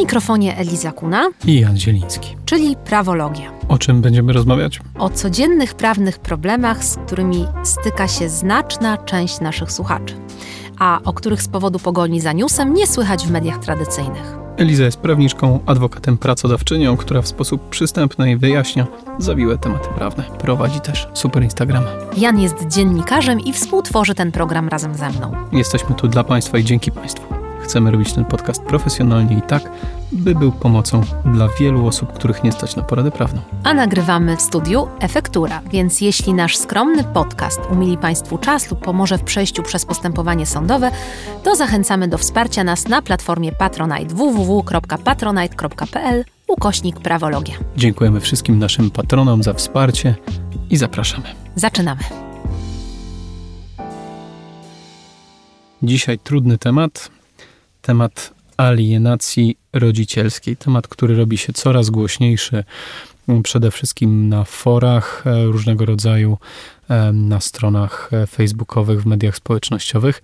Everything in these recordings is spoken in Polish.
mikrofonie Eliza Kuna i Jan Zieliński, czyli prawologia. O czym będziemy rozmawiać? O codziennych prawnych problemach, z którymi styka się znaczna część naszych słuchaczy, a o których z powodu pogoni za newsem nie słychać w mediach tradycyjnych. Eliza jest prawniczką, adwokatem pracodawczynią, która w sposób przystępny wyjaśnia zawiłe tematy prawne. Prowadzi też super Instagrama. Jan jest dziennikarzem i współtworzy ten program razem ze mną. Jesteśmy tu dla Państwa i dzięki Państwu. Chcemy robić ten podcast profesjonalnie i tak, by był pomocą dla wielu osób, których nie stać na poradę prawną. A nagrywamy w studiu Efektura, więc jeśli nasz skromny podcast umili Państwu czas lub pomoże w przejściu przez postępowanie sądowe, to zachęcamy do wsparcia nas na platformie Patronite www.patronite.pl ukośnik prawologia. Dziękujemy wszystkim naszym patronom za wsparcie i zapraszamy. Zaczynamy. Dzisiaj trudny temat, temat alienacji rodzicielskiej. Temat, który robi się coraz głośniejszy, mm, przede wszystkim na forach e, różnego rodzaju, e, na stronach e, facebookowych, w mediach społecznościowych.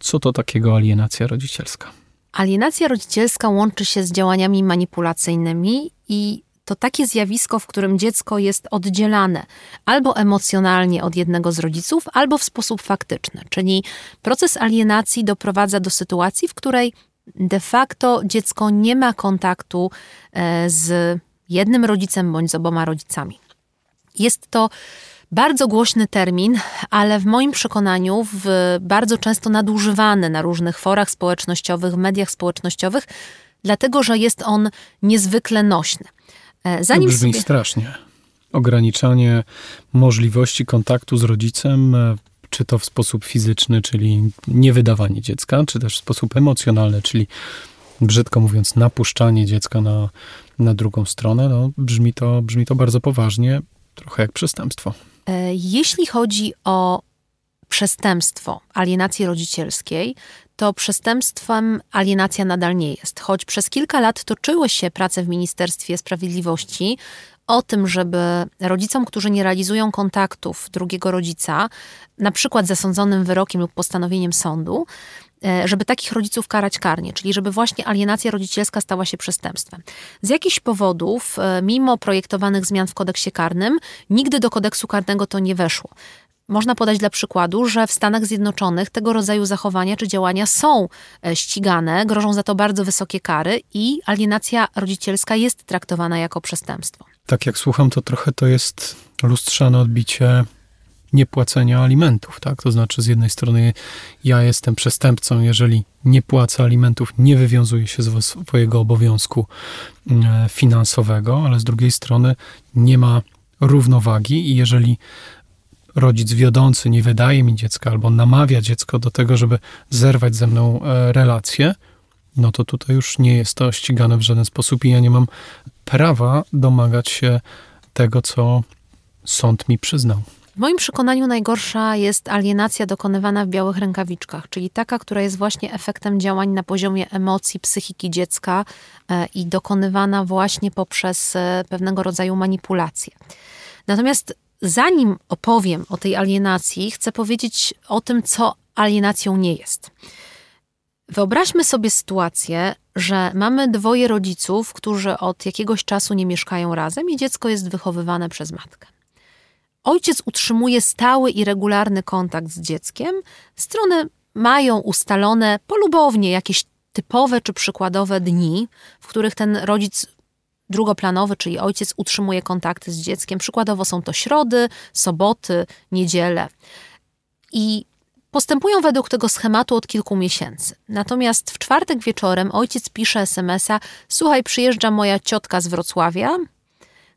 Co to takiego alienacja rodzicielska? Alienacja rodzicielska łączy się z działaniami manipulacyjnymi i to takie zjawisko, w którym dziecko jest oddzielane albo emocjonalnie od jednego z rodziców, albo w sposób faktyczny. Czyli proces alienacji doprowadza do sytuacji, w której de facto dziecko nie ma kontaktu e, z jednym rodzicem bądź z oboma rodzicami. Jest to bardzo głośny termin, ale w moim przekonaniu w, bardzo często nadużywany na różnych forach społecznościowych, mediach społecznościowych, dlatego że jest on niezwykle nośny. E, zanim to brzmi sobie... strasznie. Ograniczanie możliwości kontaktu z rodzicem, e, czy to w sposób fizyczny, czyli niewydawanie dziecka, czy też w sposób emocjonalny, czyli brzydko mówiąc, napuszczanie dziecka na, na drugą stronę, no, brzmi, to, brzmi to bardzo poważnie, trochę jak przestępstwo. E, jeśli chodzi o przestępstwo alienacji rodzicielskiej, to przestępstwem alienacja nadal nie jest. Choć przez kilka lat toczyły się prace w Ministerstwie Sprawiedliwości o tym, żeby rodzicom, którzy nie realizują kontaktów drugiego rodzica, na przykład zasądzonym wyrokiem lub postanowieniem sądu, e, żeby takich rodziców karać karnie, czyli żeby właśnie alienacja rodzicielska stała się przestępstwem. Z jakichś powodów, e, mimo projektowanych zmian w kodeksie karnym, nigdy do kodeksu karnego to nie weszło. Można podać dla przykładu, że w Stanach Zjednoczonych tego rodzaju zachowania czy działania są e, ścigane, grożą za to bardzo wysokie kary i alienacja rodzicielska jest traktowana jako przestępstwo. Tak jak słucham, to trochę to jest lustrzane odbicie niepłacenia alimentów, tak? To znaczy z jednej strony ja jestem przestępcą, jeżeli nie płacę alimentów, nie wywiązuję się z swojego obowiązku mm, finansowego, ale z drugiej strony nie ma równowagi i jeżeli rodzic wiodący nie wydaje mi dziecka albo namawia dziecko do tego, żeby zerwać ze mną e, relację, no to tutaj już nie jest to ścigane w żaden sposób i ja nie mam prawa domagać się tego, co sąd mi przyznał. W moim przekonaniu najgorsza jest alienacja dokonywana w białych rękawiczkach, czyli taka, która jest właśnie efektem działań na poziomie emocji, psychiki dziecka e, i dokonywana właśnie poprzez e, pewnego rodzaju manipulacje. Natomiast zanim opowiem o tej alienacji, chcę powiedzieć o tym, co alienacją nie jest. Wyobraźmy sobie sytuację, że mamy dwoje rodziców, którzy od jakiegoś czasu nie mieszkają razem i dziecko jest wychowywane przez matkę. Ojciec utrzymuje stały i regularny kontakt z dzieckiem. Strony mają ustalone polubownie jakieś typowe czy przykładowe dni, w których ten rodzic drugoplanowy, czyli ojciec utrzymuje kontakty z dzieckiem. Przykładowo są to środy, soboty, niedziele. I postępują według tego schematu od kilku miesięcy. Natomiast w czwartek wieczorem ojciec pisze SMS-a: Słuchaj, przyjeżdża moja ciotka z Wrocławia.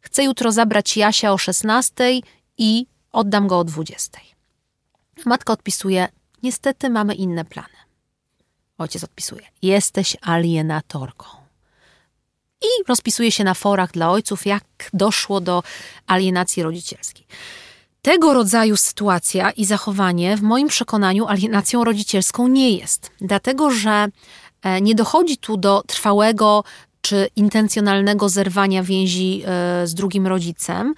Chcę jutro zabrać Jasia o 16 i oddam go o 20. Matka odpisuje: Niestety mamy inne plany. Ojciec odpisuje: Jesteś alienatorką i rozpisuje się na forach dla ojców, jak doszło do alienacji rodzicielskiej. Tego rodzaju sytuacja i zachowanie w moim przekonaniu alienacją rodzicielską nie jest, dlatego że e, nie dochodzi tu do trwałego czy intencjonalnego zerwania więzi e, z drugim rodzicem,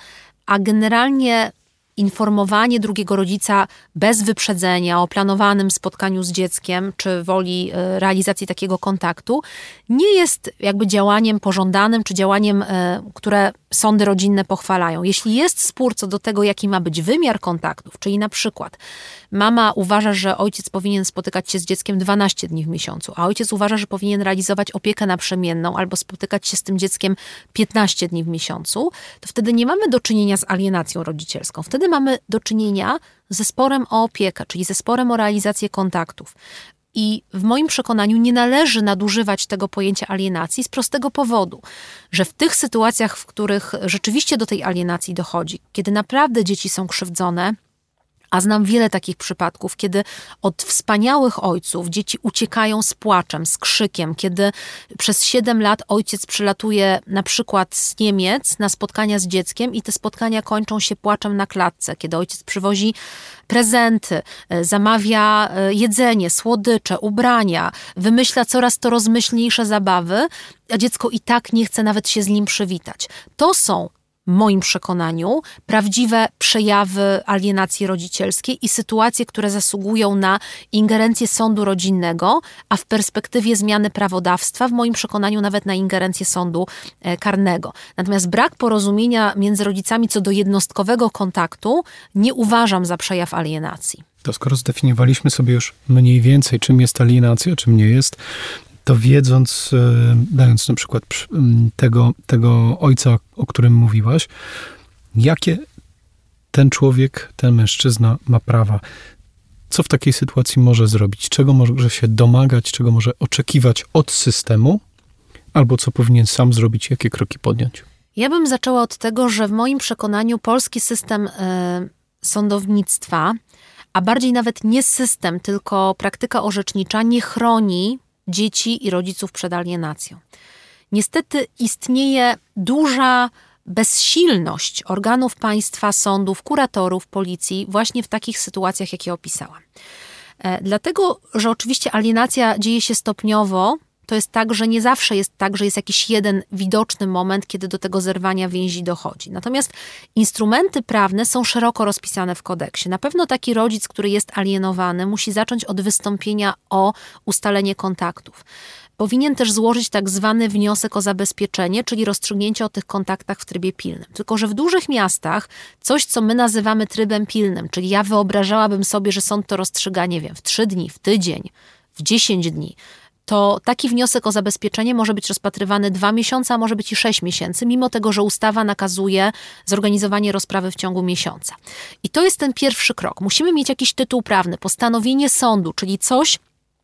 a generalnie informowanie drugiego rodzica bez wyprzedzenia o planowanym spotkaniu z dzieckiem, czy woli e, realizacji takiego kontaktu, nie jest jakby działaniem pożądanym, czy działaniem, e, które sądy rodzinne pochwalają. Jeśli jest spór co do tego, jaki ma być wymiar kontaktów, czyli na przykład mama uważa, że ojciec powinien spotykać się z dzieckiem 12 dni w miesiącu, a ojciec uważa, że powinien realizować opiekę naprzemienną albo spotykać się z tym dzieckiem 15 dni w miesiącu, to wtedy nie mamy do czynienia z alienacją rodzicielską. Wtedy mamy do czynienia ze sporem o opiekę, czyli ze sporem o realizację kontaktów. I w moim przekonaniu nie należy nadużywać tego pojęcia alienacji z prostego powodu, że w tych sytuacjach, w których rzeczywiście do tej alienacji dochodzi, kiedy naprawdę dzieci są krzywdzone, a znam wiele takich przypadków, kiedy od wspaniałych ojców dzieci uciekają z płaczem, z krzykiem, kiedy przez 7 lat ojciec przylatuje na przykład z Niemiec na spotkania z dzieckiem i te spotkania kończą się płaczem na klatce, kiedy ojciec przywozi prezenty, e, zamawia e, jedzenie, słodycze, ubrania, wymyśla coraz to rozmyślniejsze zabawy, a dziecko i tak nie chce nawet się z nim przywitać. To są moim przekonaniu, prawdziwe przejawy alienacji rodzicielskiej i sytuacje, które zasługują na ingerencję sądu rodzinnego, a w perspektywie zmiany prawodawstwa, w moim przekonaniu nawet na ingerencję sądu e, karnego. Natomiast brak porozumienia między rodzicami co do jednostkowego kontaktu nie uważam za przejaw alienacji. To skoro zdefiniowaliśmy sobie już mniej więcej, czym jest alienacja, czym nie jest, to wiedząc, e, dając na przykład tego, tego ojca, o którym mówiłaś, jakie ten człowiek, ten mężczyzna ma prawa, co w takiej sytuacji może zrobić, czego może się domagać, czego może oczekiwać od systemu, albo co powinien sam zrobić, jakie kroki podjąć. Ja bym zaczęła od tego, że w moim przekonaniu polski system y, sądownictwa, a bardziej nawet nie system, tylko praktyka orzecznicza nie chroni dzieci i rodziców przed alienacją. Niestety istnieje duża bezsilność organów państwa, sądów, kuratorów, policji właśnie w takich sytuacjach, jakie opisałam. E, dlatego, że oczywiście alienacja dzieje się stopniowo, to jest tak, że nie zawsze jest tak, że jest jakiś jeden widoczny moment, kiedy do tego zerwania więzi dochodzi. Natomiast instrumenty prawne są szeroko rozpisane w kodeksie. Na pewno taki rodzic, który jest alienowany, musi zacząć od wystąpienia o ustalenie kontaktów. Powinien też złożyć tak zwany wniosek o zabezpieczenie, czyli rozstrzygnięcie o tych kontaktach w trybie pilnym. Tylko, że w dużych miastach coś, co my nazywamy trybem pilnym, czyli ja wyobrażałabym sobie, że sąd to rozstrzyga, nie wiem, w trzy dni, w tydzień, w dziesięć dni, to taki wniosek o zabezpieczenie może być rozpatrywany dwa miesiące, a może być i sześć miesięcy, mimo tego, że ustawa nakazuje zorganizowanie rozprawy w ciągu miesiąca. I to jest ten pierwszy krok. Musimy mieć jakiś tytuł prawny, postanowienie sądu, czyli coś,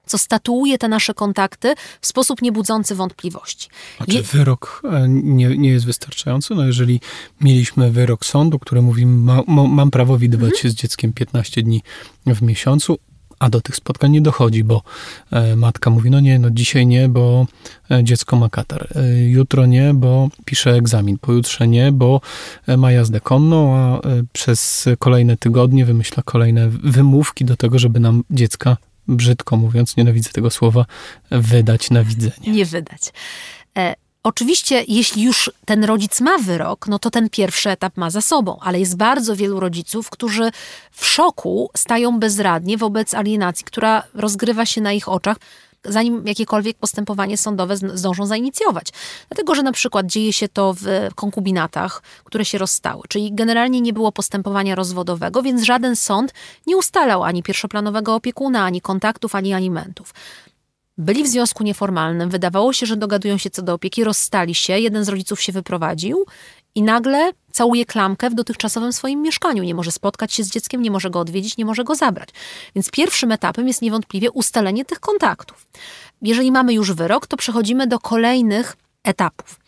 co statuuje te nasze kontakty w sposób niebudzący wątpliwości. A czy wyrok e, nie, nie jest wystarczający? No jeżeli mieliśmy wyrok sądu, który mówi, ma, ma, mam prawo widywać się z dzieckiem 15 dni w miesiącu, a do tych spotkań nie dochodzi, bo e, matka mówi, no nie, no dzisiaj nie, bo e, dziecko ma katar, e, jutro nie, bo pisze egzamin, pojutrze nie, bo ma jazdę konną, a przez kolejne tygodnie wymyśla kolejne wymówki do tego, żeby nam dziecka, brzydko mówiąc, nienawidzę tego słowa, wydać na widzenie. Nie wydać. Oczywiście, jeśli już ten rodzic ma wyrok, no to ten pierwszy etap ma za sobą, ale jest bardzo wielu rodziców, którzy w szoku stają bezradnie wobec alienacji, która rozgrywa się na ich oczach zanim jakiekolwiek postępowanie sądowe zdążą zainicjować. Dlatego, że na przykład dzieje się to w konkubinatach, które się rozstały, czyli generalnie nie było postępowania rozwodowego, więc żaden sąd nie ustalał ani pierwszoplanowego opiekuna, ani kontaktów, ani alimentów. Byli w związku nieformalnym, wydawało się, że dogadują się co do opieki, rozstali się, jeden z rodziców się wyprowadził i nagle całuje klamkę w dotychczasowym swoim mieszkaniu. Nie może spotkać się z dzieckiem, nie może go odwiedzić, nie może go zabrać. Więc pierwszym etapem jest niewątpliwie ustalenie tych kontaktów. Jeżeli mamy już wyrok, to przechodzimy do kolejnych etapów.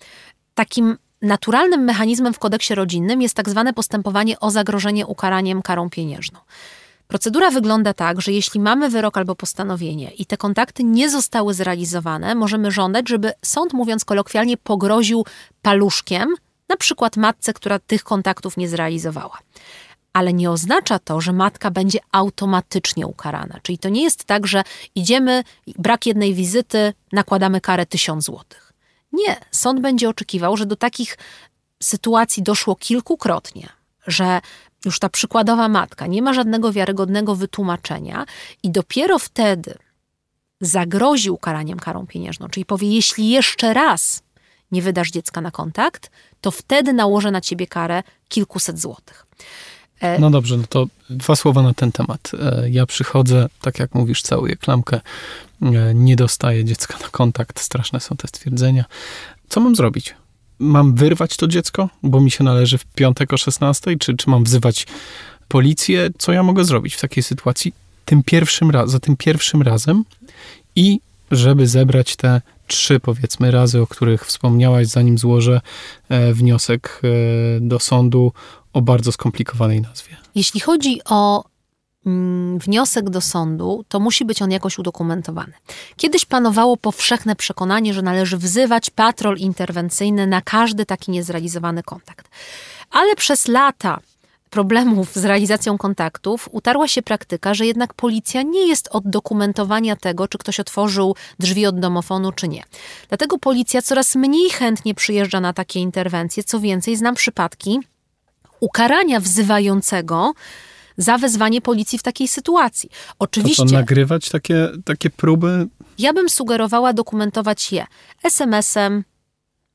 Takim naturalnym mechanizmem w kodeksie rodzinnym jest tak zwane postępowanie o zagrożenie ukaraniem karą pieniężną. Procedura wygląda tak, że jeśli mamy wyrok albo postanowienie i te kontakty nie zostały zrealizowane, możemy żądać, żeby sąd, mówiąc kolokwialnie, pogroził paluszkiem, na przykład matce, która tych kontaktów nie zrealizowała. Ale nie oznacza to, że matka będzie automatycznie ukarana. Czyli to nie jest tak, że idziemy, brak jednej wizyty, nakładamy karę tysiąc złotych. Nie, sąd będzie oczekiwał, że do takich sytuacji doszło kilkukrotnie, że już ta przykładowa matka nie ma żadnego wiarygodnego wytłumaczenia i dopiero wtedy zagrozi ukaraniem karą pieniężną, czyli powie, jeśli jeszcze raz nie wydasz dziecka na kontakt, to wtedy nałożę na ciebie karę kilkuset złotych. E, no dobrze, no to dwa słowa na ten temat. E, ja przychodzę, tak jak mówisz, całuję klamkę, e, nie dostaję dziecka na kontakt, straszne są te stwierdzenia. Co mam zrobić? Mam wyrwać to dziecko, bo mi się należy w piątek o 16, czy, czy mam wzywać policję? Co ja mogę zrobić w takiej sytuacji? Tym pierwszym raz, za tym pierwszym razem i żeby zebrać te trzy, powiedzmy, razy, o których wspomniałaś, zanim złożę wniosek do sądu o bardzo skomplikowanej nazwie. Jeśli chodzi o wniosek do sądu, to musi być on jakoś udokumentowany. Kiedyś panowało powszechne przekonanie, że należy wzywać patrol interwencyjny na każdy taki niezrealizowany kontakt. Ale przez lata problemów z realizacją kontaktów utarła się praktyka, że jednak policja nie jest od dokumentowania tego, czy ktoś otworzył drzwi od domofonu, czy nie. Dlatego policja coraz mniej chętnie przyjeżdża na takie interwencje. Co więcej, znam przypadki, ukarania wzywającego za wezwanie policji w takiej sytuacji. Oczywiście. To nagrywać takie, takie próby? Ja bym sugerowała dokumentować je SMS-em,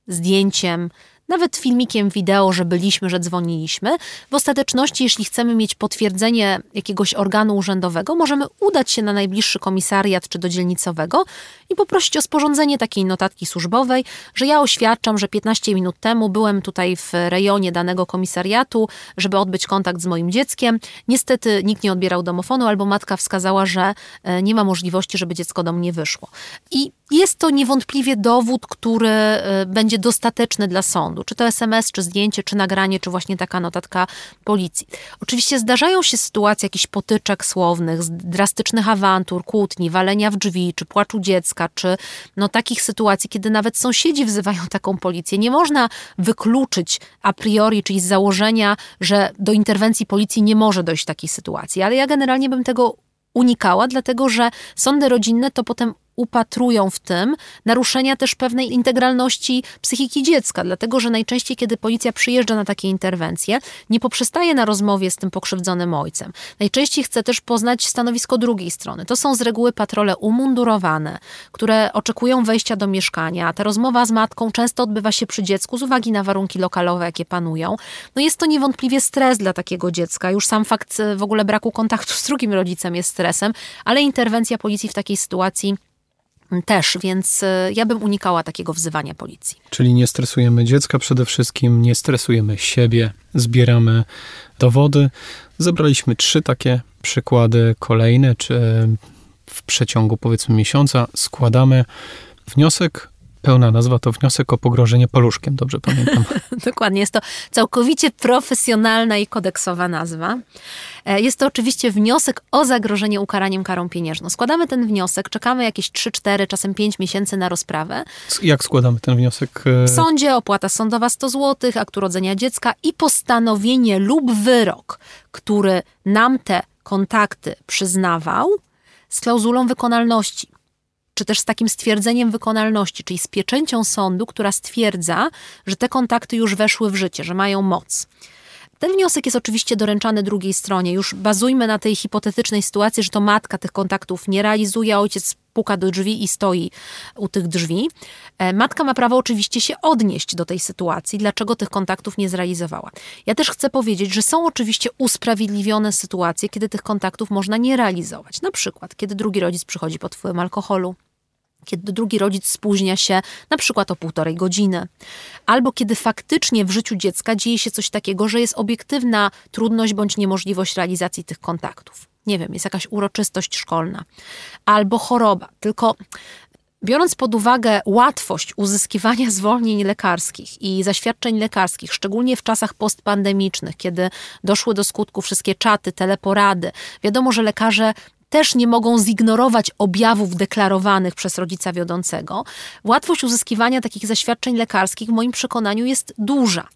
zdjęciem, nawet filmikiem wideo, że byliśmy, że dzwoniliśmy. W ostateczności, jeśli chcemy mieć potwierdzenie jakiegoś organu urzędowego, możemy udać się na najbliższy komisariat czy do dzielnicowego i poprosić o sporządzenie takiej notatki służbowej, że ja oświadczam, że 15 minut temu byłem tutaj w rejonie danego komisariatu, żeby odbyć kontakt z moim dzieckiem. Niestety nikt nie odbierał domofonu, albo matka wskazała, że e, nie ma możliwości, żeby dziecko do mnie wyszło. I jest to niewątpliwie dowód, który e, będzie dostateczny dla sądu. Czy to SMS, czy zdjęcie, czy nagranie, czy właśnie taka notatka policji. Oczywiście zdarzają się sytuacje jakichś potyczek słownych, drastycznych awantur, kłótni, walenia w drzwi, czy płaczu dziecka, czy no takich sytuacji, kiedy nawet sąsiedzi wzywają taką policję. Nie można wykluczyć a priori, czyli z założenia, że do interwencji policji nie może dojść takiej sytuacji. Ale ja generalnie bym tego unikała, dlatego że sądy rodzinne to potem upatrują w tym naruszenia też pewnej integralności psychiki dziecka, dlatego że najczęściej, kiedy policja przyjeżdża na takie interwencje, nie poprzestaje na rozmowie z tym pokrzywdzonym ojcem. Najczęściej chce też poznać stanowisko drugiej strony. To są z reguły patrole umundurowane, które oczekują wejścia do mieszkania. Ta rozmowa z matką często odbywa się przy dziecku z uwagi na warunki lokalowe, jakie panują. No jest to niewątpliwie stres dla takiego dziecka. Już sam fakt e, w ogóle braku kontaktu z drugim rodzicem jest stresem, ale interwencja policji w takiej sytuacji też, więc e, ja bym unikała takiego wzywania policji. Czyli nie stresujemy dziecka przede wszystkim, nie stresujemy siebie, zbieramy dowody. Zebraliśmy trzy takie przykłady kolejne, czy w przeciągu powiedzmy miesiąca składamy wniosek Pełna nazwa to wniosek o pogrożenie paluszkiem, dobrze pamiętam. Dokładnie, jest to całkowicie profesjonalna i kodeksowa nazwa. E, jest to oczywiście wniosek o zagrożenie ukaraniem karą pieniężną. Składamy ten wniosek, czekamy jakieś 3-4, czasem 5 miesięcy na rozprawę. Jak składamy ten wniosek? E, w sądzie opłata sądowa 100 zł, akt urodzenia dziecka i postanowienie lub wyrok, który nam te kontakty przyznawał z klauzulą wykonalności czy też z takim stwierdzeniem wykonalności, czyli z pieczęcią sądu, która stwierdza, że te kontakty już weszły w życie, że mają moc. Ten wniosek jest oczywiście doręczany drugiej stronie. Już bazujmy na tej hipotetycznej sytuacji, że to matka tych kontaktów nie realizuje, ojciec puka do drzwi i stoi u tych drzwi. E, matka ma prawo oczywiście się odnieść do tej sytuacji, dlaczego tych kontaktów nie zrealizowała. Ja też chcę powiedzieć, że są oczywiście usprawiedliwione sytuacje, kiedy tych kontaktów można nie realizować. Na przykład, kiedy drugi rodzic przychodzi pod wpływem alkoholu, kiedy drugi rodzic spóźnia się na przykład o półtorej godziny, albo kiedy faktycznie w życiu dziecka dzieje się coś takiego, że jest obiektywna trudność bądź niemożliwość realizacji tych kontaktów. Nie wiem, jest jakaś uroczystość szkolna, albo choroba. Tylko Biorąc pod uwagę łatwość uzyskiwania zwolnień lekarskich i zaświadczeń lekarskich, szczególnie w czasach postpandemicznych, kiedy doszły do skutku wszystkie czaty, teleporady, wiadomo, że lekarze też nie mogą zignorować objawów deklarowanych przez rodzica wiodącego, łatwość uzyskiwania takich zaświadczeń lekarskich w moim przekonaniu jest duża.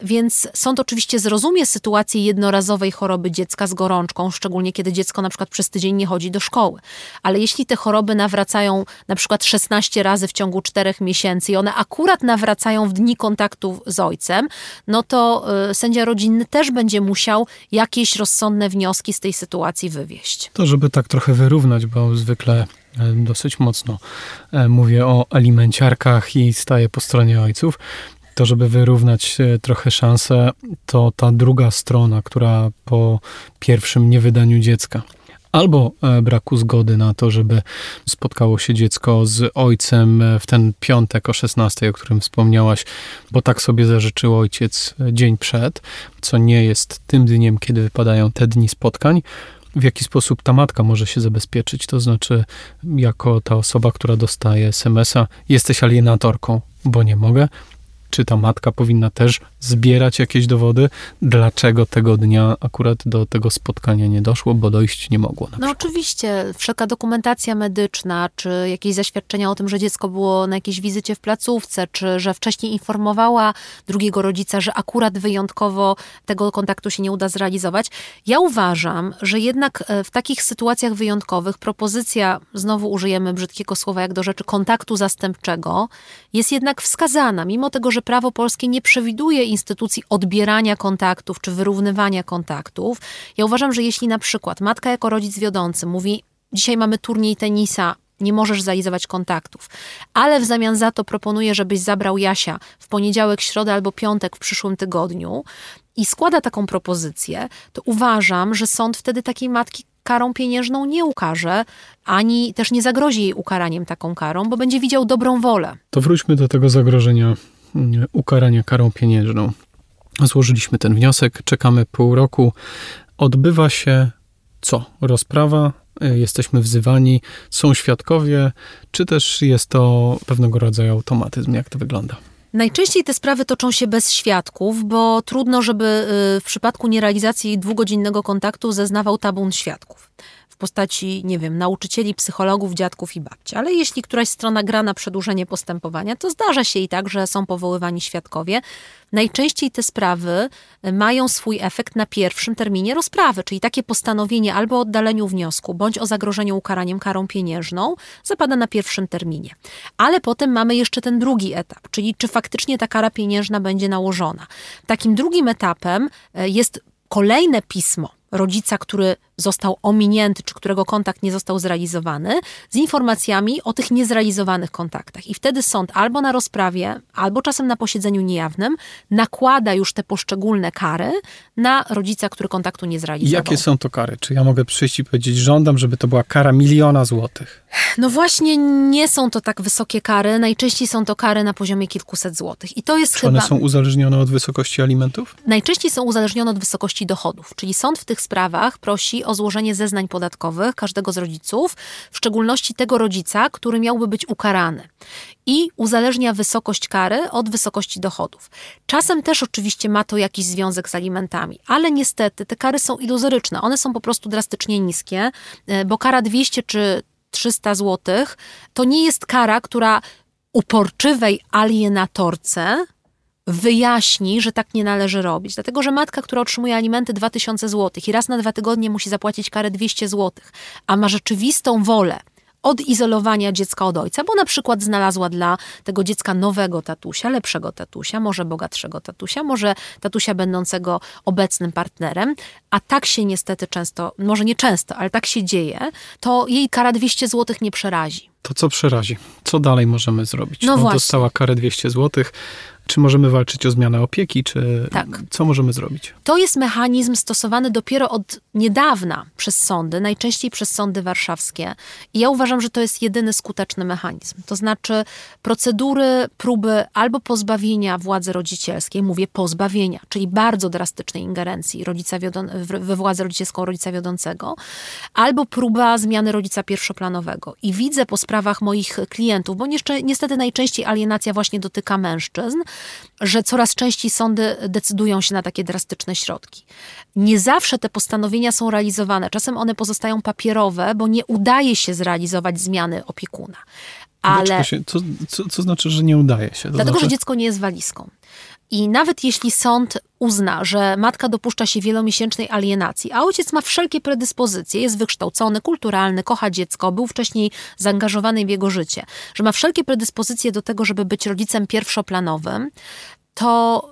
Więc sąd oczywiście zrozumie sytuację jednorazowej choroby dziecka z gorączką, szczególnie kiedy dziecko na przykład przez tydzień nie chodzi do szkoły. Ale jeśli te choroby nawracają na przykład 16 razy w ciągu 4 miesięcy i one akurat nawracają w dni kontaktu z ojcem, no to y, sędzia rodzinny też będzie musiał jakieś rozsądne wnioski z tej sytuacji wywieźć. To, żeby tak trochę wyrównać, bo zwykle e, dosyć mocno e, mówię o alimenciarkach i staję po stronie ojców, to żeby wyrównać e, trochę szanse, to ta druga strona, która po pierwszym niewydaniu dziecka. Albo braku zgody na to, żeby spotkało się dziecko z ojcem w ten piątek o 16, o którym wspomniałaś, bo tak sobie zażyczył ojciec dzień przed, co nie jest tym dniem, kiedy wypadają te dni spotkań, w jaki sposób ta matka może się zabezpieczyć. To znaczy, jako ta osoba, która dostaje SMS-a, jesteś alienatorką, bo nie mogę, czy ta matka powinna też zbierać jakieś dowody, dlaczego tego dnia akurat do tego spotkania nie doszło, bo dojść nie mogło. no oczywiście, wszelka dokumentacja medyczna, czy jakieś zaświadczenia o tym, że dziecko było na jakiejś wizycie w placówce, czy że wcześniej informowała drugiego rodzica, że akurat wyjątkowo tego kontaktu się nie uda zrealizować. Ja uważam, że jednak e, w takich sytuacjach wyjątkowych propozycja, znowu użyjemy brzydkiego słowa jak do rzeczy, kontaktu zastępczego jest jednak wskazana, mimo tego, że prawo polskie nie przewiduje instytucji odbierania kontaktów czy wyrównywania kontaktów. Ja uważam, że jeśli na przykład matka jako rodzic wiodący mówi, dzisiaj mamy turniej tenisa, nie możesz zrealizować kontaktów. Ale w zamian za to proponuję, żebyś zabrał Jasia w poniedziałek, środę albo piątek w przyszłym tygodniu i składa taką propozycję, to uważam, że sąd wtedy takiej matki karą pieniężną nie ukarze, ani też nie zagrozi jej ukaraniem taką karą, bo będzie widział dobrą wolę. To wróćmy do tego zagrożenia ukarania karą pieniężną. Złożyliśmy ten wniosek, czekamy pół roku. Odbywa się co? Rozprawa, y, jesteśmy wzywani, są świadkowie, czy też jest to pewnego rodzaju automatyzm? Jak to wygląda? Najczęściej te sprawy toczą się bez świadków, bo trudno, żeby y, w przypadku nierealizacji dwugodzinnego kontaktu zeznawał tabun świadków w postaci, nie wiem, nauczycieli, psychologów, dziadków i babci. Ale jeśli któraś strona gra na przedłużenie postępowania, to zdarza się i tak, że są powoływani świadkowie. Najczęściej te sprawy y, mają swój efekt na pierwszym terminie rozprawy, czyli takie postanowienie albo o oddaleniu wniosku, bądź o zagrożeniu ukaraniem karą pieniężną zapada na pierwszym terminie. Ale potem mamy jeszcze ten drugi etap, czyli czy faktycznie ta kara pieniężna będzie nałożona. Takim drugim etapem y, jest kolejne pismo rodzica, który został ominięty, czy którego kontakt nie został zrealizowany, z informacjami o tych niezrealizowanych kontaktach. I wtedy sąd albo na rozprawie, albo czasem na posiedzeniu niejawnym nakłada już te poszczególne kary na rodzica, który kontaktu nie zrealizował. Jakie są to kary? Czy ja mogę przyjść i powiedzieć, żądam, żeby to była kara miliona złotych? No właśnie nie są to tak wysokie kary. Najczęściej są to kary na poziomie kilkuset złotych. I to jest Czy chyba... one są uzależnione od wysokości alimentów? Najczęściej są uzależnione od wysokości dochodów. Czyli sąd w tych sprawach prosi o złożenie zeznań podatkowych każdego z rodziców, w szczególności tego rodzica, który miałby być ukarany. I uzależnia wysokość kary od wysokości dochodów. Czasem też oczywiście ma to jakiś związek z alimentami, ale niestety te kary są iluzoryczne. One są po prostu drastycznie niskie, e, bo kara 200 czy 300 zł to nie jest kara, która uporczywej alienatorce wyjaśni, że tak nie należy robić. Dlatego, że matka, która otrzymuje alimenty 2000 zł i raz na dwa tygodnie musi zapłacić karę 200 zł, a ma rzeczywistą wolę odizolowania dziecka od ojca, bo na przykład znalazła dla tego dziecka nowego tatusia, lepszego tatusia, może bogatszego tatusia, może tatusia będącego obecnym partnerem, a tak się niestety często, może nie często, ale tak się dzieje, to jej kara 200 zł nie przerazi. To co przerazi? Co dalej możemy zrobić? No, no dostała karę 200 zł, czy możemy walczyć o zmianę opieki, czy tak. co możemy zrobić? To jest mechanizm stosowany dopiero od niedawna przez sądy, najczęściej przez sądy warszawskie. I ja uważam, że to jest jedyny skuteczny mechanizm. To znaczy procedury, próby albo pozbawienia władzy rodzicielskiej, mówię pozbawienia, czyli bardzo drastycznej ingerencji rodzica we władzę rodzicielską rodzica wiodącego, albo próba zmiany rodzica pierwszoplanowego. I widzę po sprawach moich klientów, bo niestety najczęściej alienacja właśnie dotyka mężczyzn, że coraz częściej sądy decydują się na takie drastyczne środki. Nie zawsze te postanowienia są realizowane. Czasem one pozostają papierowe, bo nie udaje się zrealizować zmiany opiekuna. Ale... Się, co, co, co, znaczy, że nie udaje się? To dlatego, znaczy... że dziecko nie jest walizką. I nawet jeśli sąd uzna, że matka dopuszcza się wielomiesięcznej alienacji, a ojciec ma wszelkie predyspozycje, jest wykształcony, kulturalny, kocha dziecko, był wcześniej zaangażowany w jego życie, że ma wszelkie predyspozycje do tego, żeby być rodzicem pierwszoplanowym, to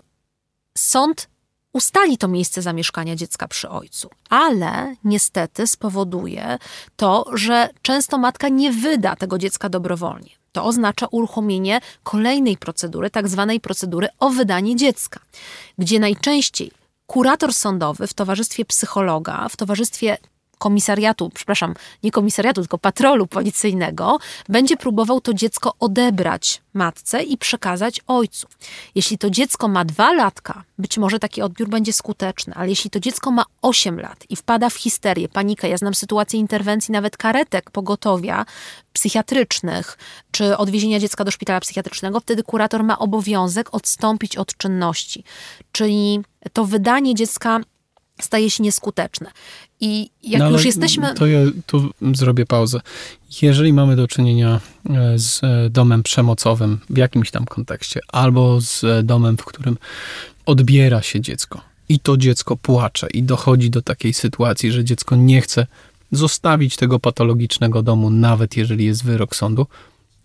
sąd ustali to miejsce zamieszkania dziecka przy ojcu. Ale niestety spowoduje to, że często matka nie wyda tego dziecka dobrowolnie. To oznacza uruchomienie kolejnej procedury, tak zwanej procedury o wydanie dziecka, gdzie najczęściej kurator sądowy w towarzystwie psychologa, w towarzystwie komisariatu, przepraszam, nie komisariatu, tylko patrolu policyjnego, będzie próbował to dziecko odebrać matce i przekazać ojcu. Jeśli to dziecko ma dwa latka, być może taki odbiór będzie skuteczny, ale jeśli to dziecko ma 8 lat i wpada w histerię, panikę, ja znam sytuację interwencji nawet karetek pogotowia psychiatrycznych, czy odwiezienia dziecka do szpitala psychiatrycznego, wtedy kurator ma obowiązek odstąpić od czynności. Czyli to wydanie dziecka staje się nieskuteczne. I jak no, już jesteśmy. To ja tu zrobię pauzę. Jeżeli mamy do czynienia e, z domem przemocowym w jakimś tam kontekście, albo z domem, w którym odbiera się dziecko i to dziecko płacze i dochodzi do takiej sytuacji, że dziecko nie chce zostawić tego patologicznego domu, nawet jeżeli jest wyrok sądu,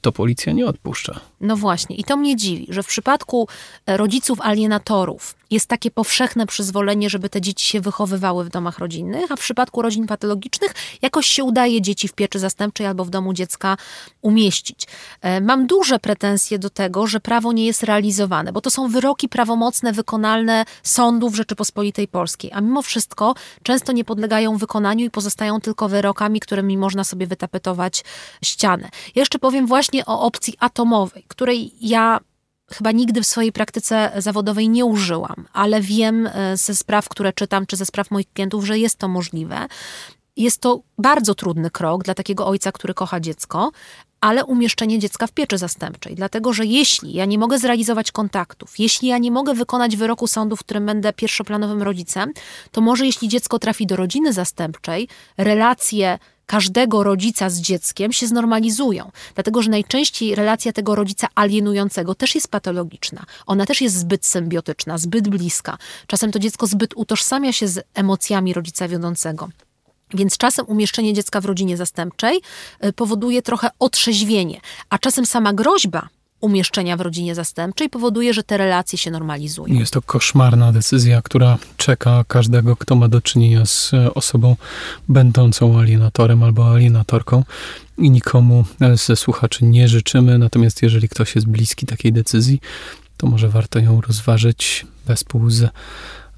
to policja nie odpuszcza. No właśnie, i to mnie dziwi, że w przypadku e, rodziców alienatorów jest takie powszechne przyzwolenie, żeby te dzieci się wychowywały w domach rodzinnych, a w przypadku rodzin patologicznych jakoś się udaje dzieci w pieczy zastępczej albo w domu dziecka umieścić. E, mam duże pretensje do tego, że prawo nie jest realizowane, bo to są wyroki prawomocne, wykonalne sądów Rzeczypospolitej Polskiej, a mimo wszystko często nie podlegają wykonaniu i pozostają tylko wyrokami, którymi można sobie wytapetować ścianę. jeszcze powiem właśnie o opcji atomowej, której ja chyba nigdy w swojej praktyce zawodowej nie użyłam, ale wiem e, ze spraw, które czytam, czy ze spraw moich klientów, że jest to możliwe. Jest to bardzo trudny krok dla takiego ojca, który kocha dziecko, ale umieszczenie dziecka w pieczy zastępczej. Dlatego, że jeśli ja nie mogę zrealizować kontaktów, jeśli ja nie mogę wykonać wyroku sądu, w którym będę pierwszoplanowym rodzicem, to może jeśli dziecko trafi do rodziny zastępczej, relacje każdego rodzica z dzieckiem się znormalizują. Dlatego, że najczęściej relacja tego rodzica alienującego też jest patologiczna. Ona też jest zbyt symbiotyczna, zbyt bliska. Czasem to dziecko zbyt utożsamia się z emocjami rodzica wiodącego. Więc czasem umieszczenie dziecka w rodzinie zastępczej y, powoduje trochę otrzeźwienie, a czasem sama groźba umieszczenia w rodzinie zastępczej powoduje, że te relacje się normalizują. Jest to koszmarna decyzja, która czeka każdego, kto ma do czynienia z e, osobą będącą alienatorem albo alienatorką i nikomu ze słuchaczy nie życzymy. Natomiast jeżeli ktoś jest bliski takiej decyzji, to może warto ją rozważyć wespół z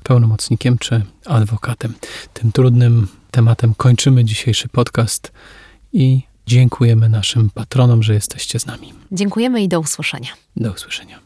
pełnomocnikiem czy adwokatem. Tym trudnym tematem kończymy dzisiejszy podcast i Dziękujemy naszym patronom, że jesteście z nami. Dziękujemy i do usłyszenia. Do usłyszenia.